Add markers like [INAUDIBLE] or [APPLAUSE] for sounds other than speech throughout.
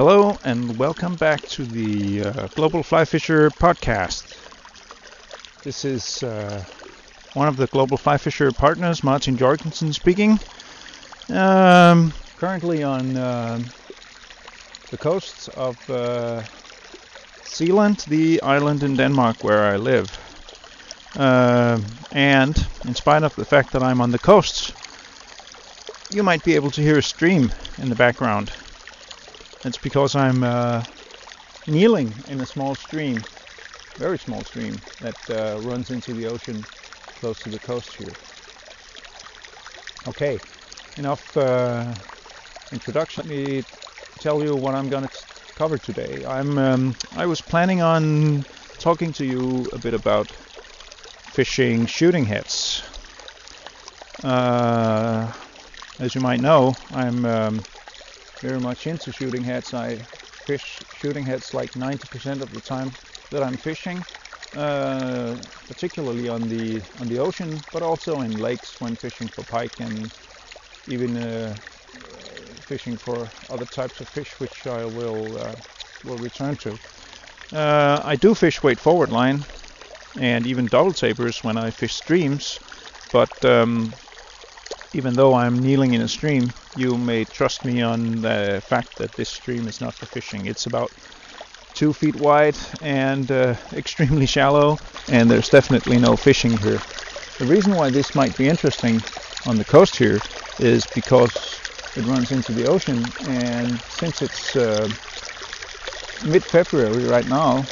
Hello and welcome back to the uh, Global Fly Fisher podcast. This is uh, one of the Global Fly Fisher partners, Martin Jorgensen speaking. Um, currently on uh, the coasts of uh, Zealand, the island in Denmark where I live. Uh, and in spite of the fact that I'm on the coasts, you might be able to hear a stream in the background. It's because I'm uh, kneeling in a small stream, very small stream, that uh, runs into the ocean close to the coast here. Okay, enough uh, introduction. Let me tell you what I'm going to cover today. I'm um, I was planning on talking to you a bit about fishing shooting heads. Uh, as you might know, I'm um, very much into shooting heads. I fish shooting heads like 90% of the time that I'm fishing, uh, particularly on the on the ocean, but also in lakes when fishing for pike and even uh, fishing for other types of fish, which I will uh, will return to. Uh, I do fish weight forward line and even double tapers when I fish streams, but um, even though I'm kneeling in a stream, you may trust me on the fact that this stream is not for fishing. It's about two feet wide and uh, [LAUGHS] extremely shallow, and there's definitely no fishing here. The reason why this might be interesting on the coast here is because it runs into the ocean, and since it's uh, mid-February right now,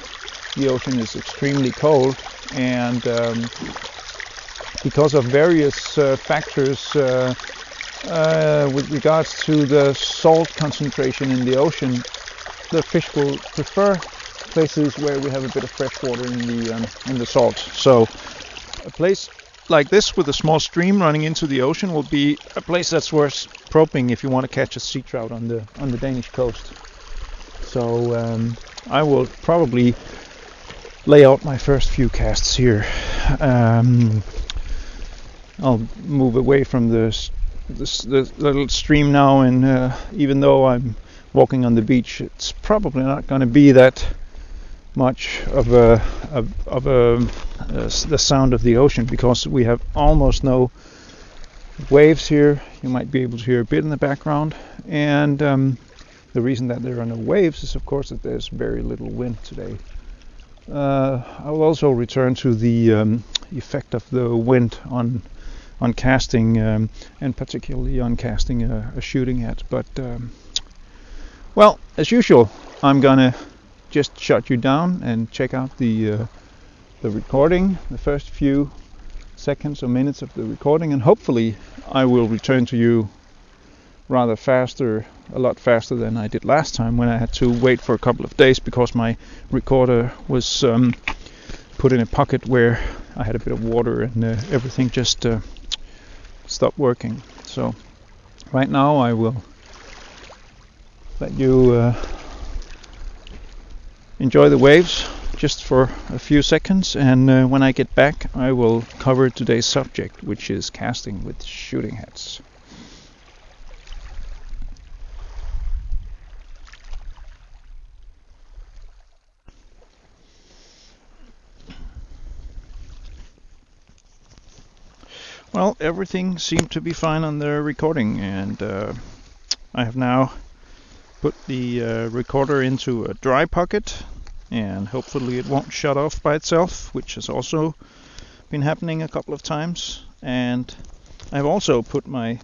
the ocean is extremely cold, and um, because of various uh, factors uh, uh, with regards to the salt concentration in the ocean, the fish will prefer places where we have a bit of fresh water in the um, in the salt. So a place like this with a small stream running into the ocean will be a place that's worth probing if you want to catch a sea trout on the on the Danish coast. So um, I will probably lay out my first few casts here. Um, I'll move away from the, little stream now, and uh, even though I'm walking on the beach, it's probably not going to be that much of a of, of a uh, the sound of the ocean because we have almost no waves here. You might be able to hear a bit in the background, and um, the reason that there are no waves is, of course, that there's very little wind today. Uh, I will also return to the um, effect of the wind on on casting um, and particularly on casting a, a shooting head. But um, well, as usual, I'm gonna just shut you down and check out the uh, the recording, the first few seconds or minutes of the recording, and hopefully I will return to you rather faster, a lot faster than I did last time when I had to wait for a couple of days because my recorder was um, put in a pocket where I had a bit of water and uh, everything just uh, stop working. So right now I will let you uh, enjoy the waves just for a few seconds and uh, when I get back I will cover today's subject which is casting with shooting heads. Well, everything seemed to be fine on the recording, and uh, I have now put the uh, recorder into a dry pocket, and hopefully it won't shut off by itself, which has also been happening a couple of times. And I've also put my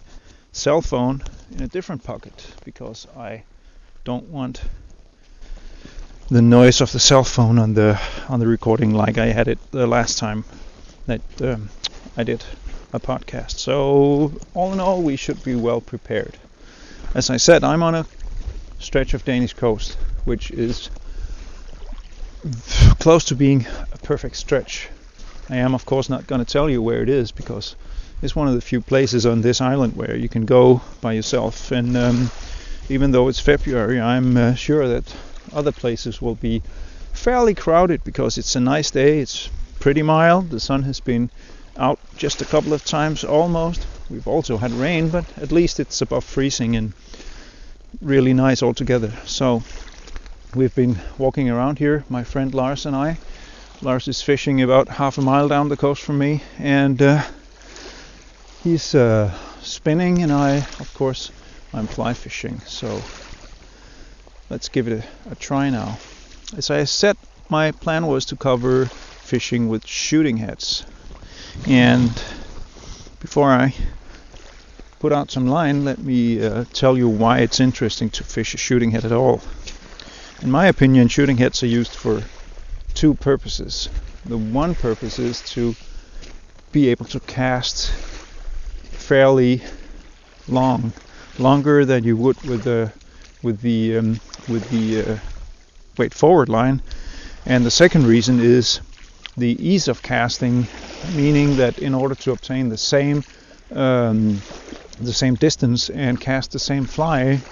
cell phone in a different pocket because I don't want the noise of the cell phone on the on the recording like I had it the last time that um, I did a podcast. So, all in all, we should be well prepared. As I said, I'm on a stretch of Danish coast, which is close to being a perfect stretch. I am, of course, not going to tell you where it is because it's one of the few places on this island where you can go by yourself. And um, even though it's February, I'm uh, sure that other places will be fairly crowded because it's a nice day. It's pretty mild. The sun has been out just a couple of times almost. We've also had rain, but at least it's above freezing and really nice altogether. So we've been walking around here, my friend Lars and I. Lars is fishing about half a mile down the coast from me, and uh, he's uh, spinning, and I, of course, I'm fly fishing. So let's give it a, a try now. As I said, my plan was to cover fishing with shooting heads, and before I put out some line, let me uh, tell you why it's interesting to fish a shooting head at all. In my opinion, shooting heads are used for two purposes. The one purpose is to be able to cast fairly long, longer than you would with the with the um, with the uh, weight forward line. And the second reason is the ease of casting, meaning that in order to obtain the same um, the same distance and cast the same fly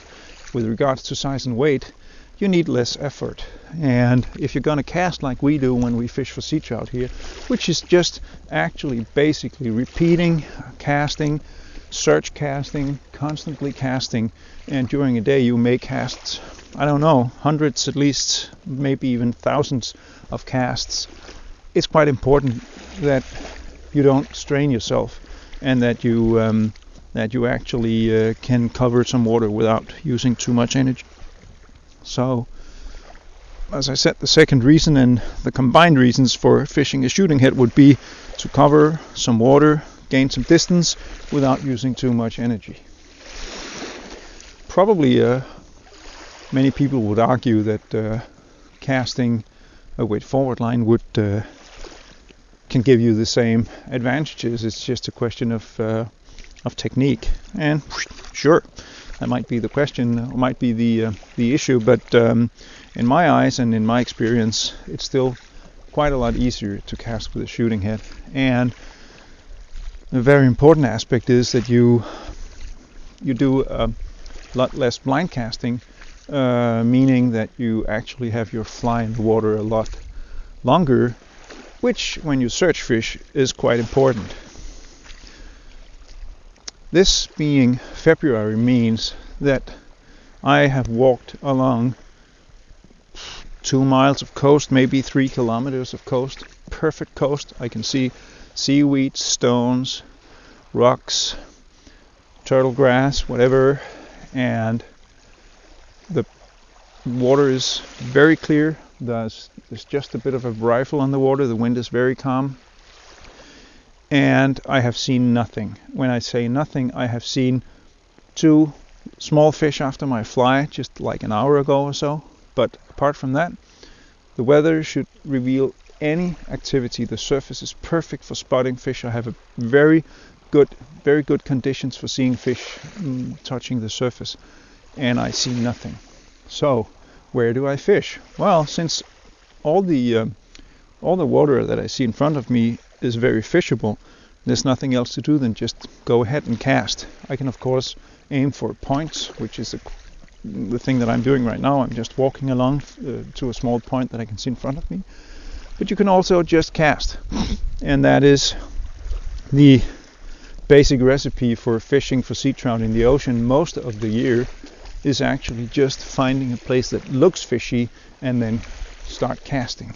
with regards to size and weight, you need less effort. And if you're going to cast like we do when we fish for sea trout here, which is just actually basically repeating casting, search casting, constantly casting, and during a day you may cast, I don't know, hundreds at least, maybe even thousands of casts. It's quite important that you don't strain yourself and that you um, that you actually uh, can cover some water without using too much energy. So, as I said, the second reason and the combined reasons for fishing a shooting head would be to cover some water, gain some distance without using too much energy. Probably uh, many people would argue that uh, casting a weight forward line would uh, can give you the same advantages. It's just a question of uh, of technique. And sure, that might be the question, might be the uh, the issue. But um, in my eyes and in my experience, it's still quite a lot easier to cast with a shooting head. And a very important aspect is that you you do a lot less blind casting, uh, meaning that you actually have your fly in the water a lot longer, which when you search fish is quite important. This being February means that I have walked along two miles of coast, maybe three kilometers of coast. Perfect coast. I can see seaweed, stones, rocks, turtle grass, whatever, and the water is very clear. There's, there's just a bit of a rifle on the water. The wind is very calm and I have seen nothing. When I say nothing, I have seen two small fish after my fly just like an hour ago or so. But apart from that, the weather should reveal any activity. The surface is perfect for spotting fish. I have a very good, very good conditions for seeing fish mm, touching the surface, and I see nothing. So, where do I fish? Well, since all the uh, all the water that I see in front of me is very fishable, there's nothing else to do than just go ahead and cast. I can of course aim for points, which is a, the thing that I'm doing right now. I'm just walking along uh, to a small point that I can see in front of me. But you can also just cast, and that is the basic recipe for fishing for sea trout in the ocean most of the year is actually just finding a place that looks fishy and then start casting.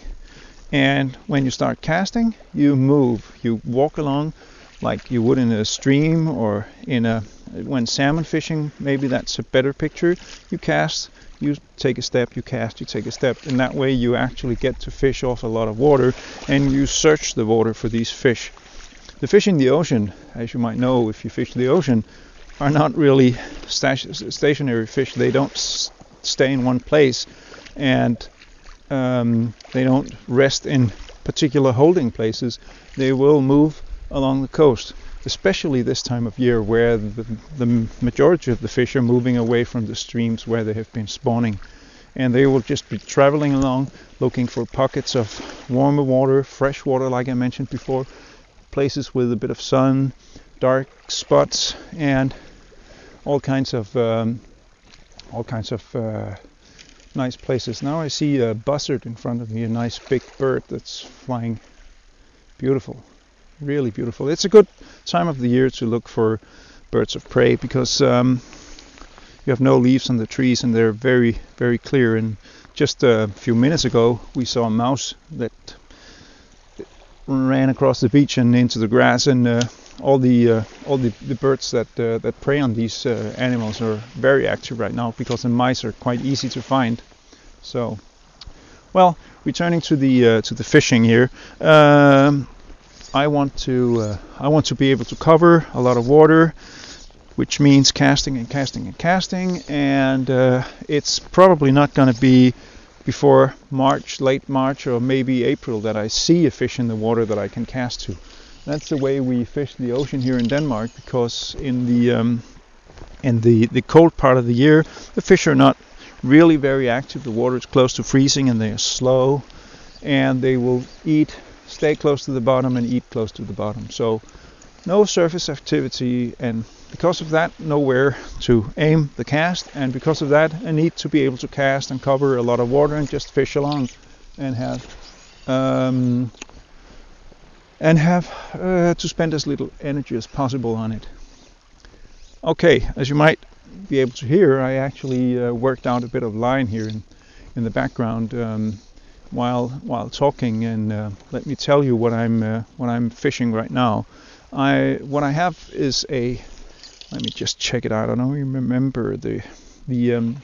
And when you start casting, you move. You walk along like you would in a stream or in a when salmon fishing. Maybe that's a better picture. You cast, you take a step, you cast, you take a step. In that way, you actually get to fish off a lot of water, and you search the water for these fish. The fish in the ocean, as you might know if you fish the ocean, are not really stationary fish. They don't stay in one place, and um, they don't rest in particular holding places. They will move along the coast, especially this time of year where the, the majority of the fish are moving away from the streams where they have been spawning. And they will just be traveling along looking for pockets of warmer water, fresh water, like I mentioned before, places with a bit of sun, dark spots, and all kinds of um, all kinds of uh, nice places. Now I see a buzzard in front of me, a nice big bird that's flying. Beautiful, really beautiful. It's a good time of the year to look for birds of prey because um, you have no leaves on the trees and they're very very clear. And just a few minutes ago, we saw a mouse that ran across the beach and into the grass and uh, all the uh, all the, the birds that uh, that prey on these uh, animals are very active right now because the mice are quite easy to find. So, well, returning to the uh, to the fishing here, um, I want to uh, I want to be able to cover a lot of water, which means casting and casting and casting, and uh, it's probably not going to be before March, late March, or maybe April that I see a fish in the water that I can cast to. That's the way we fish the ocean here in Denmark because in the um, in the the cold part of the year the fish are not really very active. The water is close to freezing and they are slow, and they will eat, stay close to the bottom and eat close to the bottom. So no surface activity and because of that nowhere to aim the cast and because of that I need to be able to cast and cover a lot of water and just fish along and have um, and have uh, to spend as little energy as possible on it. Okay, as you might be able to hear, I actually uh, worked out a bit of line here in, in the background um, while while talking, and uh, let me tell you what I'm uh, what I'm fishing right now. I what I have is a let me just check it out. I don't remember the the um,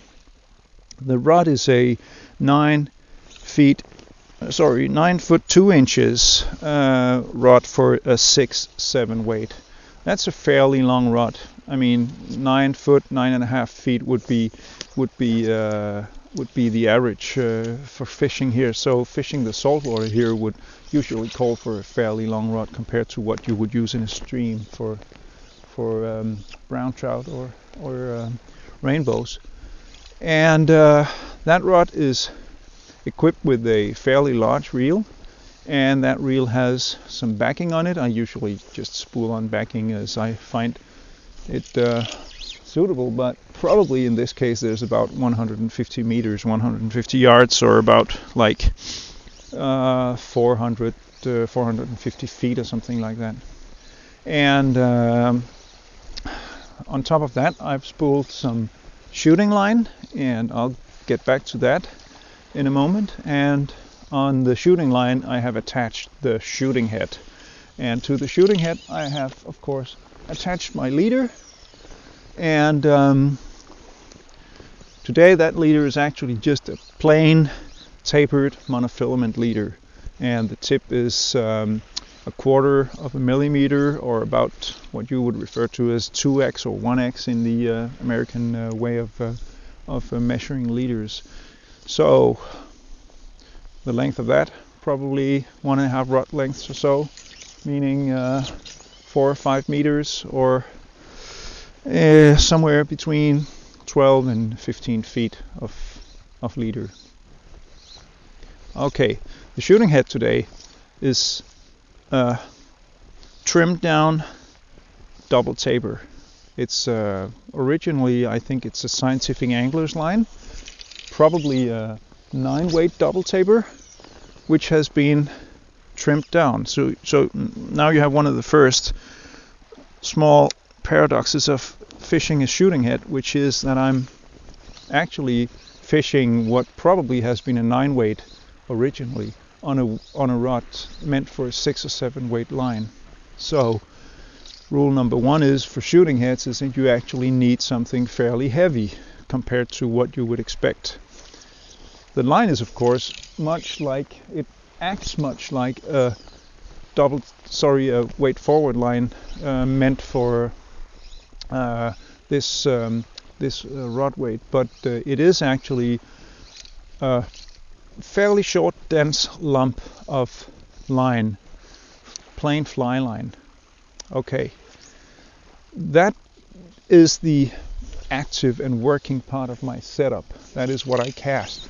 the rod is a nine feet sorry, nine foot two inches uh, rod for a six seven weight. That's a fairly long rod. I mean, nine foot, nine and a half feet would be would be uh, would be the average uh, for fishing here. So fishing the saltwater here would usually call for a fairly long rod compared to what you would use in a stream for for um, brown trout or or um, rainbows. And uh, that rod is equipped with a fairly large reel and that reel has some backing on it. I usually just spool on backing as I find it uh, suitable, but probably in this case there's about 150 meters, 150 yards, or about like uh, 400, uh, 450 feet or something like that. And um, on top of that, I've spooled some shooting line, and I'll get back to that in a moment. And on the shooting line, I have attached the shooting head. And to the shooting head, I have, of course, attached my leader. And um, today, that leader is actually just a plain tapered monofilament leader. And the tip is um, a quarter of a millimeter, or about what you would refer to as 2x or 1x in the uh, American uh, way of, uh, of uh, measuring leaders. So the length of that probably one and a half rod lengths or so, meaning uh, four or five meters or uh, somewhere between 12 and 15 feet of, of leader. Okay, the shooting head today is uh, trimmed down double taper. It's uh, originally, I think it's a Scientific Anglers line, probably a nine weight double taper, which has been trimmed down. So, so now you have one of the first small paradoxes of fishing a shooting head, which is that I'm actually fishing what probably has been a nine weight originally on a on a rod meant for a six or seven weight line. So rule number one is for shooting heads is that you actually need something fairly heavy compared to what you would expect. The line is of course much like it acts much like a double sorry a weight forward line uh, meant for uh, this um, this uh, rod weight, but uh, it is actually a fairly short, dense lump of line, plain fly line. Okay, that is the active and working part of my setup. That is what I cast.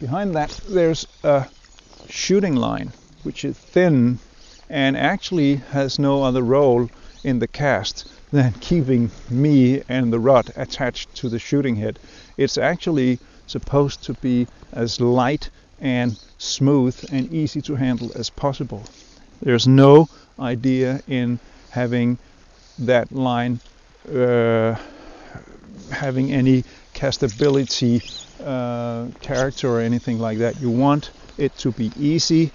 Behind that, there's a shooting line, which is thin and actually has no other role in the cast than keeping me and the rod attached to the shooting head. It's actually supposed to be as light and smooth and easy to handle as possible. There's no idea in having that line uh, having any castability uh, character or anything like that. You want it to be easy,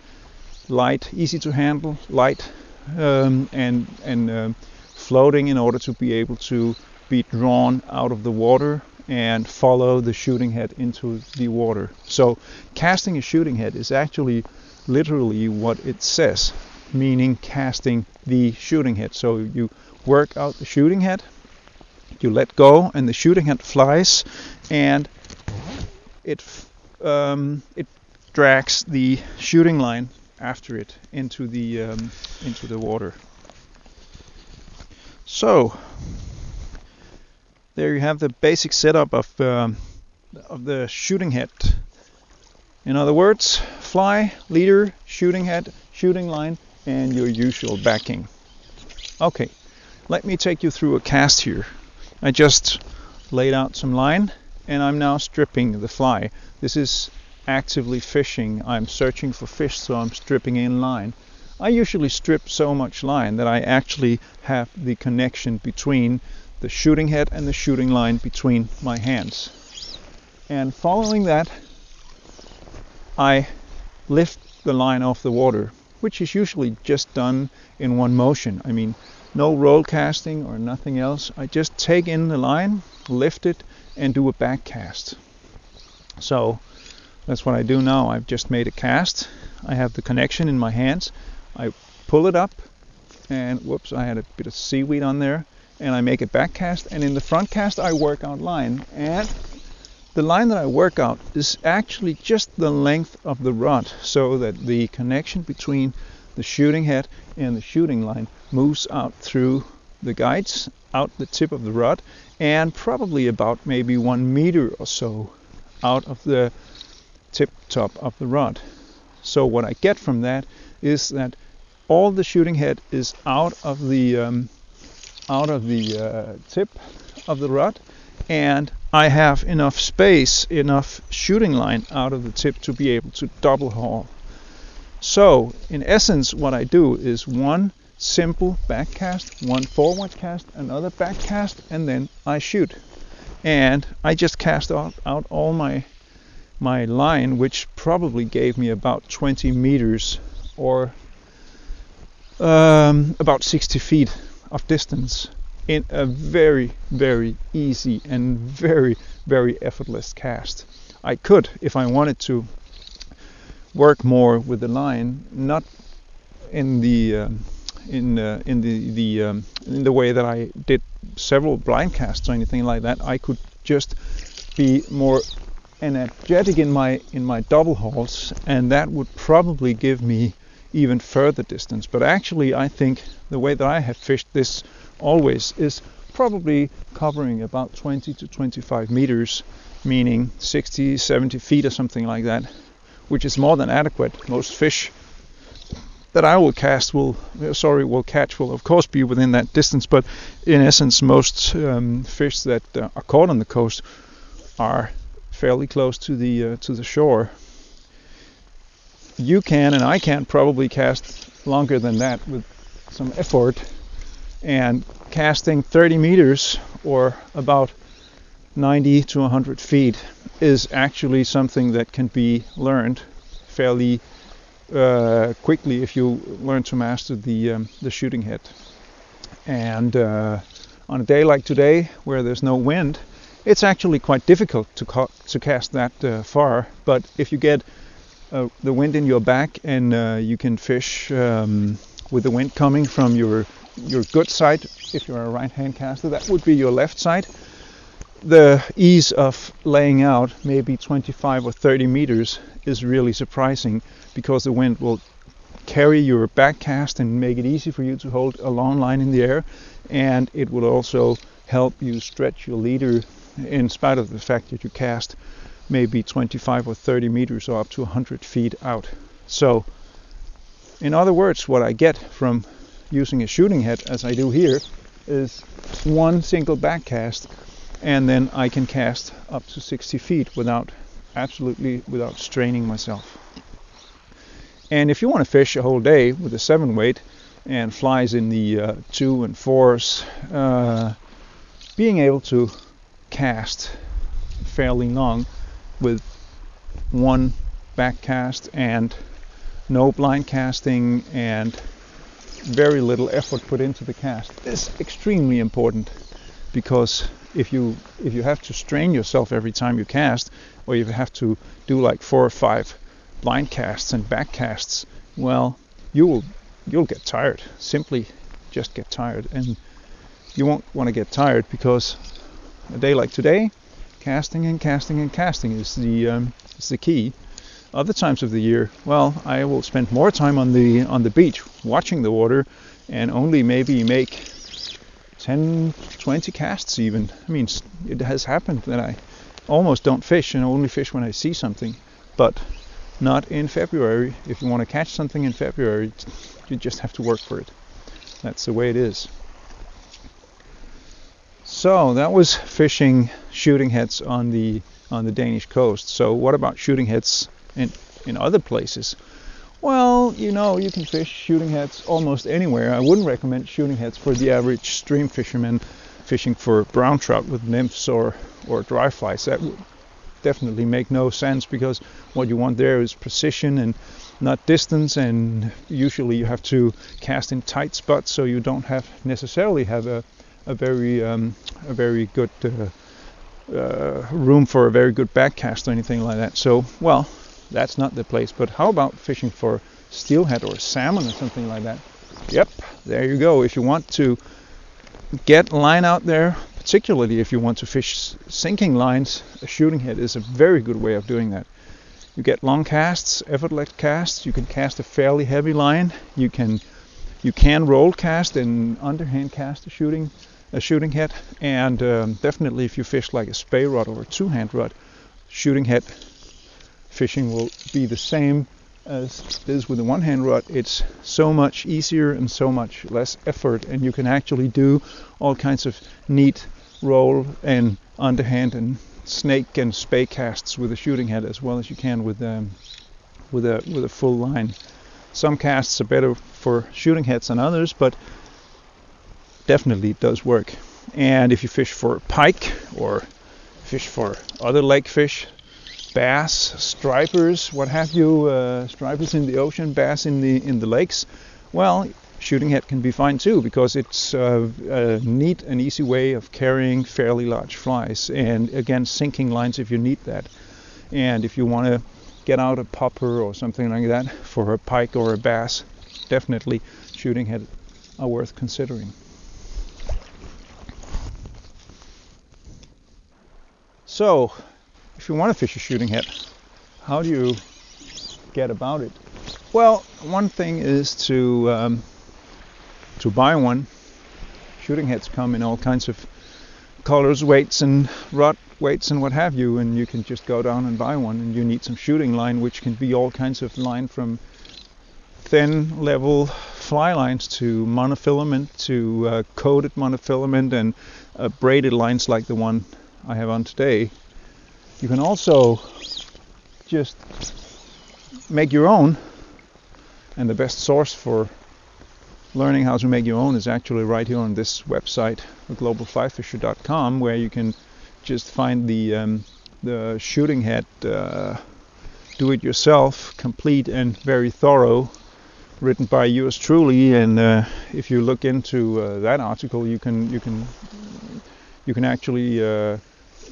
light, easy to handle, light, um, and and um, floating in order to be able to be drawn out of the water and follow the shooting head into the water. So casting a shooting head is actually literally what it says, meaning casting the shooting head. So you work out the shooting head, you let go, and the shooting head flies, and it um, it drags the shooting line after it into the um, into the water. So there you have the basic setup of um, of the shooting head. In other words, fly, leader, shooting head, shooting line, and your usual backing. Okay, let me take you through a cast here. I just laid out some line and I'm now stripping the fly. This is actively fishing. I'm searching for fish, so I'm stripping in line. I usually strip so much line that I actually have the connection between the shooting head and the shooting line between my hands. And following that, I lift the line off the water, which is usually just done in one motion. I mean, no roll casting or nothing else. I just take in the line, lift it, and do a back cast. So that's what I do now. I've just made a cast. I have the connection in my hands. I pull it up, and whoops, I had a bit of seaweed on there, and I make a back cast. And in the front cast, I work out line. And the line that I work out is actually just the length of the rod, so that the connection between the shooting head and the shooting line moves out through the guides, out the tip of the rod, and probably about maybe one meter or so out of the tip top of the rod. So what I get from that is that all the shooting head is out of the um, out of the uh, tip of the rod, and I have enough space, enough shooting line out of the tip to be able to double haul. So in essence, what I do is one simple back cast, one forward cast, another back cast, and then I shoot. And I just cast out, out all my my line, which probably gave me about 20 meters or um, about 60 feet of distance in a very, very easy and very, very effortless cast. I could, if I wanted to, work more with the line, not in the um, in uh, in the the um, in the way that I did several blind casts or anything like that. I could just be more energetic in my in my double hauls, and that would probably give me even further distance. But actually, I think the way that I have fished this always is probably covering about 20 to 25 meters, meaning 60, 70 feet or something like that, which is more than adequate. Most fish that I will cast will, sorry, will catch will of course be within that distance, but in essence, most um, fish that uh, are caught on the coast are fairly close to the uh, to the shore. You can and I can probably cast longer than that with some effort, and casting 30 meters or about 90 to 100 feet is actually something that can be learned fairly uh, quickly if you learn to master the um, the shooting head. And uh, on a day like today, where there's no wind, it's actually quite difficult to ca- to cast that uh, far. But if you get uh, the wind in your back and uh, you can fish um, with the wind coming from your your good side, if you're a right-hand caster, that would be your left side. The ease of laying out maybe 25 or 30 meters is really surprising because the wind will carry your back cast and make it easy for you to hold a long line in the air and it will also help you stretch your leader in spite of the fact that you cast maybe 25 or 30 meters or up to 100 feet out. So in other words, what I get from using a shooting head as I do here is one single back cast and then I can cast up to 60 feet without absolutely without straining myself. And if you want to fish a whole day with a seven weight and flies in the uh, two and fours, uh, being able to cast fairly long with one back cast and no blind casting and very little effort put into the cast is extremely important because if you if you have to strain yourself every time you cast or you have to do like four or five blind casts and back casts well you will you'll get tired. Simply just get tired. And you won't want to get tired because a day like today casting and casting and casting is the um, is the key. Other times of the year, well, I will spend more time on the on the beach watching the water and only maybe make 10, 20 casts even. I mean, it has happened that I almost don't fish and only fish when I see something, but not in February. If you want to catch something in February, you just have to work for it. That's the way it is. So that was fishing shooting heads on the on the Danish coast. So what about shooting heads in, in other places? Well, you know, you can fish shooting heads almost anywhere. I wouldn't recommend shooting heads for the average stream fisherman fishing for brown trout with nymphs or, or dry flies. That definitely make no sense because what you want there is precision and not distance and usually you have to cast in tight spots so you don't have necessarily have a, a very um, a very good uh, uh, room for a very good back cast or anything like that. So well that's not the place. But how about fishing for steelhead or salmon or something like that? Yep, there you go. If you want to get line out there, particularly if you want to fish sinking lines, a shooting head is a very good way of doing that. You get long casts, effortless casts. You can cast a fairly heavy line. You can you can roll cast and underhand cast a shooting a shooting head, and um, definitely if you fish like a spey rod or a two-hand rod, shooting head fishing will be the same as it is with the one hand rod. It's so much easier and so much less effort, and you can actually do all kinds of neat roll and underhand and snake and spey casts with a shooting head as well as you can with um, with a with a full line. Some casts are better for shooting heads than others, but definitely it does work. And if you fish for pike or fish for other lake fish, bass, stripers, what have you, uh, stripers in the ocean, bass in the in the lakes, well, shooting head can be fine too because it's uh, a neat and easy way of carrying fairly large flies and again sinking lines if you need that. And if you want to get out a popper or something like that for a pike or a bass, definitely shooting head are worth considering. So if you want to fish a shooting head, how do you get about it? Well, one thing is to um, to buy one. Shooting heads come in all kinds of colors, weights, and rod weights and what have you, and you can just go down and buy one. And you need some shooting line, which can be all kinds of line from thin level fly lines to monofilament to uh, coated monofilament and uh, braided lines like the one I have on today. You can also just make your own, and the best source for learning how to make your own is actually right here on this website, globalflyfisher.com, where you can just find the um, the shooting head uh, do-it-yourself, complete and very thorough, written by yours truly. And uh, if you look into uh, that article, you can you can you can actually uh,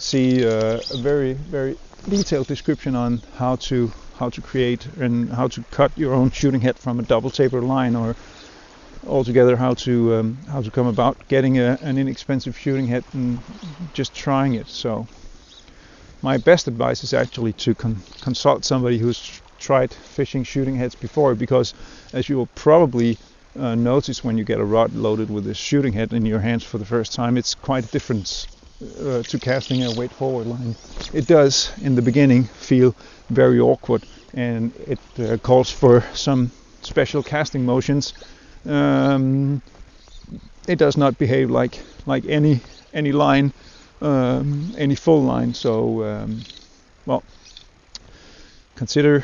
see uh, a very very detailed description on how to how to create and how to cut your own shooting head from a double taper line or altogether how to um, how to come about getting a, an inexpensive shooting head and just trying it. So my best advice is actually to con- consult somebody who's tried fishing shooting heads before because as you will probably uh, notice when you get a rod loaded with a shooting head in your hands for the first time it's quite a difference uh, to casting a weight forward line. It does in the beginning feel very awkward and it uh, calls for some special casting motions. Um, it does not behave like like any any line, um, any full line. So, um, well, consider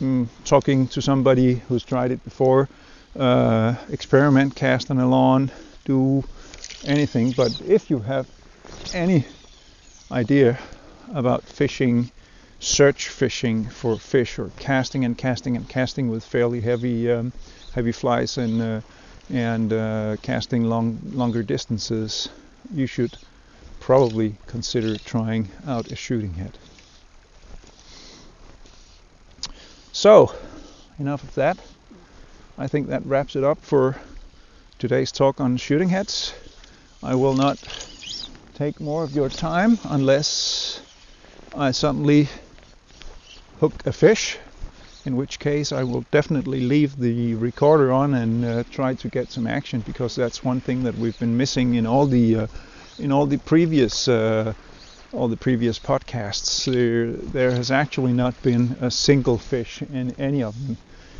mm, talking to somebody who's tried it before. Uh, experiment, cast on a lawn, do anything. But if you have any idea about fishing, search fishing for fish, or casting and casting and casting with fairly heavy um, heavy flies and uh, and uh, casting long longer distances, you should probably consider trying out a shooting head. So, enough of that. I think that wraps it up for today's talk on shooting heads. I will not take more of your time unless I suddenly hook a fish, in which case I will definitely leave the recorder on and uh, try to get some action because that's one thing that we've been missing in all the uh, in all the previous uh, all the previous podcasts. There, there has actually not been a single fish in any of them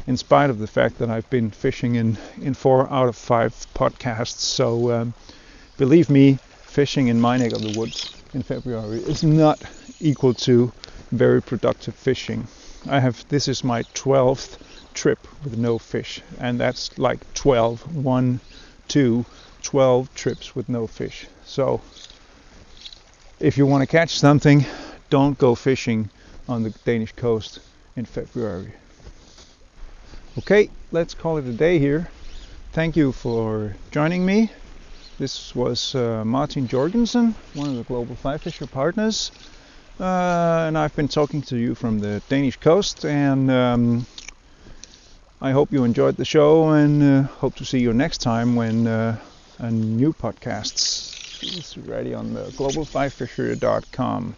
in spite of the fact that I've been fishing in, in four out of five podcasts. So um, believe me, fishing in my neck of the woods in February is not equal to very productive fishing. I have this is my 12th trip with no fish, and that's like 12, 1, 2, 12 trips with no fish. So if you want to catch something, don't go fishing on the Danish coast in February. Okay, let's call it a day here. Thank you for joining me. This was uh, Martin Jorgensen, one of the Global Fly Fisher partners. Uh, and I've been talking to you from the Danish coast. And um, I hope you enjoyed the show and uh, hope to see you next time when uh, a new podcast is ready on the globalflyfisher.com.